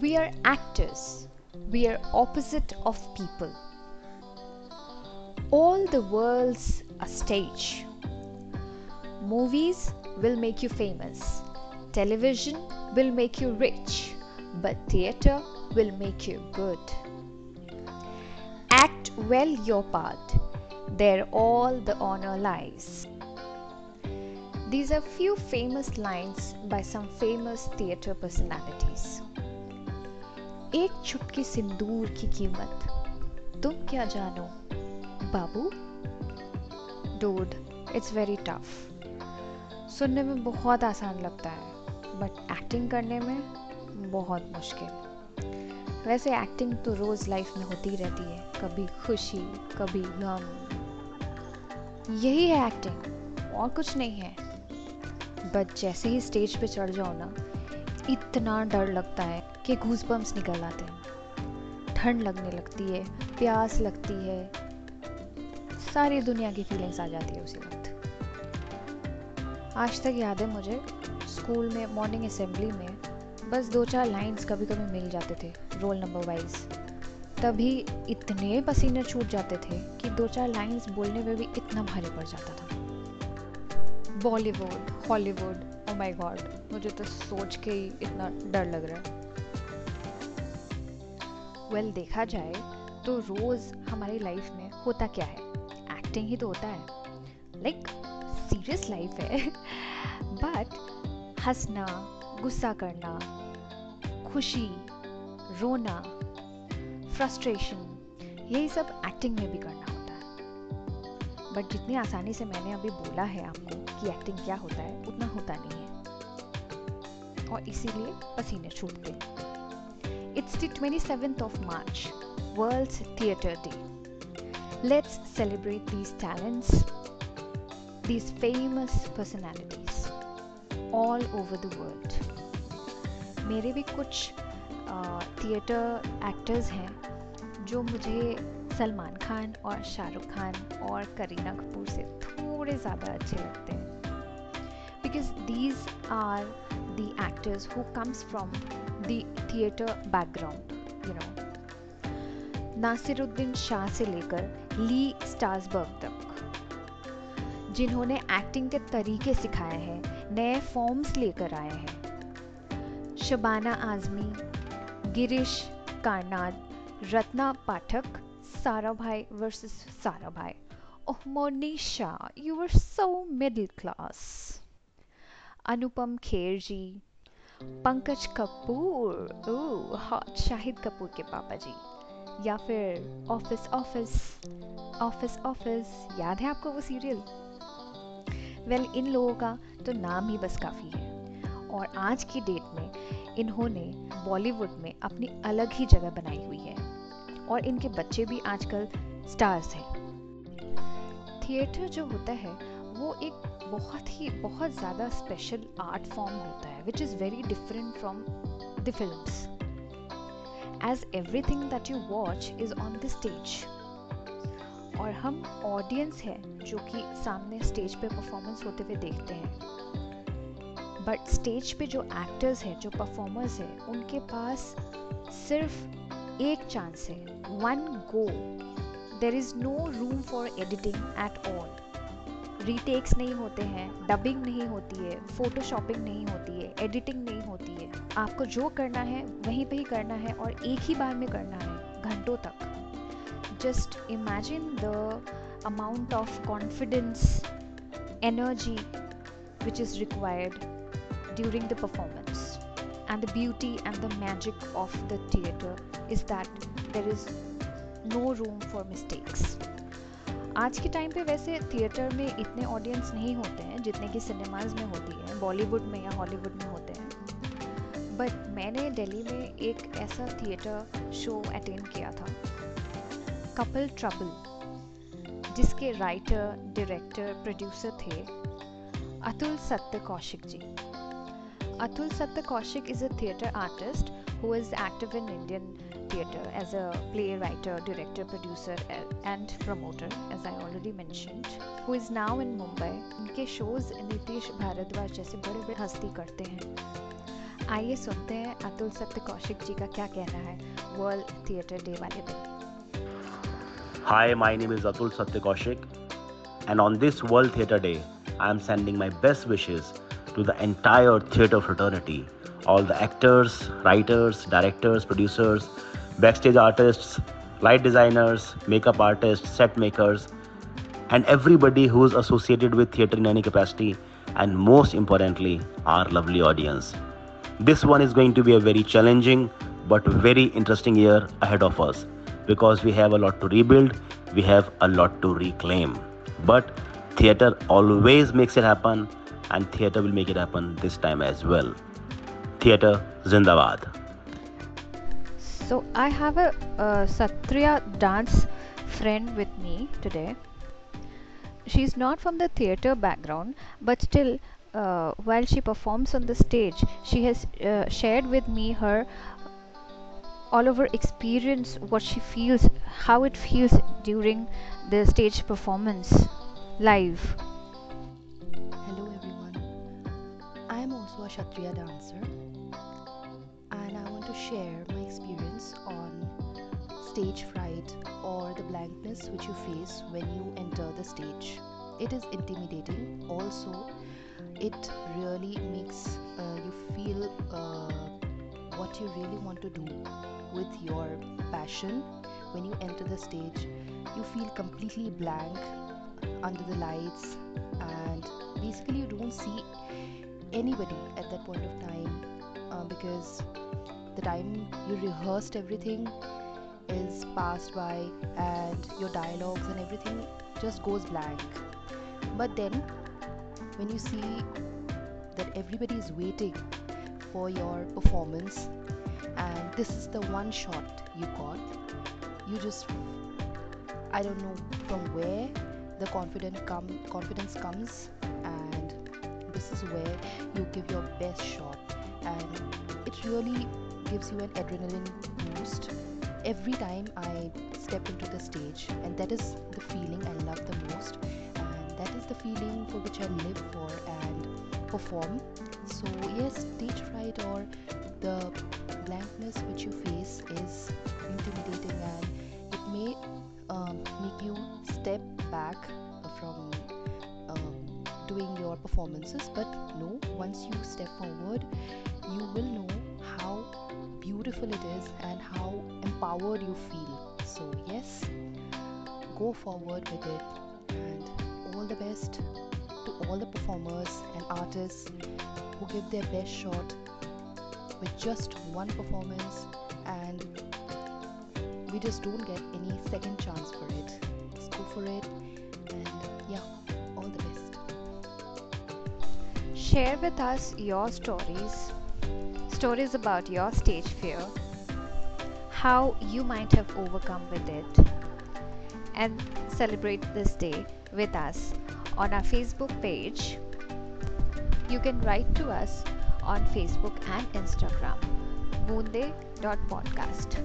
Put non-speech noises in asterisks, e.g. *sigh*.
We are actors. We are opposite of people. All the world's a stage. Movies will make you famous. Television will make you rich. But theatre will make you good. Act well your part. There all the honor lies. These are few famous lines by some famous theatre personalities. एक चुटकी सिंदूर की कीमत। तुम क्या जानो? बाबू? Dude it's very tough सुनने में बहुत आसान लगता है बट एक्टिंग करने में बहुत मुश्किल। वैसे एक्टिंग तो रोज़ लाइफ में होती रहती है, कभी खुशी, कभी गम। यही है एक्टिंग और कुछ नहीं है। बट जैसे ही स्टेज पे चढ़ जाओ ना, इतना डर लगता है कि घूस बम्स निकल आते हैं। ठंड लगने लगती है, प्यास लगती है। सारी दुनिया की फीलिंग्स आ जाती है उसी वक्त। आज तक याद है मुझे, स्कूल में मॉर्निंग असेंबली में, बस दो चार लाइंस कभी कभी मिल जाते थे रोल नंबर वाइज तभी इतने पसीने छूट जाते थे कि दो चार लाइंस बोलने में भी इतना भारी पड़ जाता था। Bollywood Hollywood oh my God मुझे तो सोच के ही इतना डर लग रहा है। वेल well, देखा जाए तो रोज हमारी लाइफ में होता क्या है? एक्टिंग ही तो होता है। लाइक सीरियस लाइफ है। *laughs* बट हंसना गुस्सा करना खुशी रोना फ्रस्ट्रेशन यही सब एक्टिंग में भी करना होता है। बट जितनी आसानी से मैंने अभी बोला है आपको कि एक्टिंग क्या होता है उतना होता नहीं है। और इसीलिए पसीने छूटते it's the 27th of March, World's Theatre Day. Let's celebrate these talents, these famous personalities all over the world. मेरे भी कुछ थिएटर एक्टर्स हैं जो मुझे सलमान खान और शाहरुख खान और करीना कपूर से थोड़े ज़्यादा अच्छे लगते हैं because these are actors who comes from the theater background you know Naseeruddin Shah से लेकर ली स्टार्सबर्ग तक जिन्होंने एक्टिंग के तरीके सिखाए हैं नए फॉर्म्स लेकर आए हैं शबाना आजमी गिरीश कारनाद रत्ना पाठक सारा भाई वर्सेस सारा भाई Oh, Monisha, you were so middle class. Anupam Kherji, Pankaj Kapoor hot Shahid Kapoor के पापा जी। या फिर ऑफ़िस ऑफ़िस ऑफ़िस ऑफ़िस याद है आपको वो सीरियल वेल well, इन लोगों का तो नाम ही बस काफ़ी है। और आज की डेट में इन्होंने बॉलीवुड में अपनी अलग ही जगह बनाई हुई है। और इनके बच्चे भी आजकल स्टार्स हैं। थिएटर जो होता है वो एक बहुत ही बहुत ज़्यादा स्पेशल आर्ट फॉर्म होता है। Which is very different from the films as everything that you watch is on the stage और हम ऑडियंस है जो कि सामने स्टेज पे परफॉर्मेंस होते हुए देखते हैं. बट स्टेज पे जो एक्टर्स हैं, जो परफॉर्मर्स हैं, उनके पास सिर्फ़ एक चांस है. One go there is no room for editing at all retakes नहीं होते हैं डबिंग नहीं होती है फोटोशॉपिंग नहीं होती है एडिटिंग नहीं होती है। आपको जो करना है, वहीं पे ही करना है और एक ही बार में करना है, घंटों तक। Just imagine the amount of confidence energy which is required during the performance and the beauty and the magic of the theatre is that there is no room for mistakes आज के टाइम पे वैसे theatre में इतने audience नहीं होते हैं जितने कि सिनेमाज में होती है बॉलीवुड में या हॉलीवुड में होते हैं। बट मैंने दिल्ली में एक ऐसा थिएटर शो अटेंड किया था कपल ट्रबल जिसके राइटर डायरेक्टर प्रोड्यूसर थे अतुल सत्य Kaushik ji. Atul Satya Koushik is a theatre artist who is active in Indian theatre as a playwright, director, producer, and promoter, as I already mentioned, who is now in Mumbai. His shows Nitish Bhardwaj जैसे बड़े बड़े हस्ती करते हैं आइए सुनते हैं अतुल सत्य कौशिक जी का क्या कहना है वर्ल्ड थिएटर डे वाले दिन Hi, my name is Atul Satya Koushik, and on this World Theatre Day, I am sending my best wishes to the entire theatre fraternity, all the actors, writers, directors, producers, backstage artists, light designers, makeup artists, set makers, and everybody who is associated with theatre in any capacity, and most importantly, our lovely audience. This one is going to be a very challenging but very interesting year ahead of us because we have a lot to rebuild, we have a lot to reclaim. But theatre always makes it happen, and theatre will make it happen this time as well. Theatre Zindabad. So, I have a, a Sattriya dance friend with me today. She's not from the theatre background, but still uh, while she performs on the stage, she has uh, shared with me her all over experience, what she feels, how it feels during the stage performance live. I am also a Sattriya dancer. And I want to share my experience on stage fright or the blankness which you face when you enter the stage. It is intimidating. Also it really makes uh, you feel uh, what you really want to do with your passion. When you enter the stage you feel completely blank under the lights. And basically you don't see anybody at that point of time uh, because the time you rehearsed everything is passed by and your dialogues and everything just goes blank. But then when you see that everybody is waiting for your performance and this is the one shot you got you just i don't know from where the confident come confidence comes this is where you give your best shot. And it really gives you an adrenaline boost. Every time i step into the stage and that is the feeling i love the most. And that is the feeling for which I live for and perform. So, yes, stage fright or the blankness which you face is intimidating and it may um, make you step back from your performances. But no, once you step forward, you will know how beautiful it is and how empowered you feel. So, yes, go forward with it and all the best to all the performers and artists who give their best shot with just one performance and we just don't get any second chance for it. Let's go for it and yeah, Share with us your stories, stories about your stage fear, how you might have overcome with it, and celebrate this day with us on our Facebook page. You can write to us on Facebook and Instagram, boondein.podcast.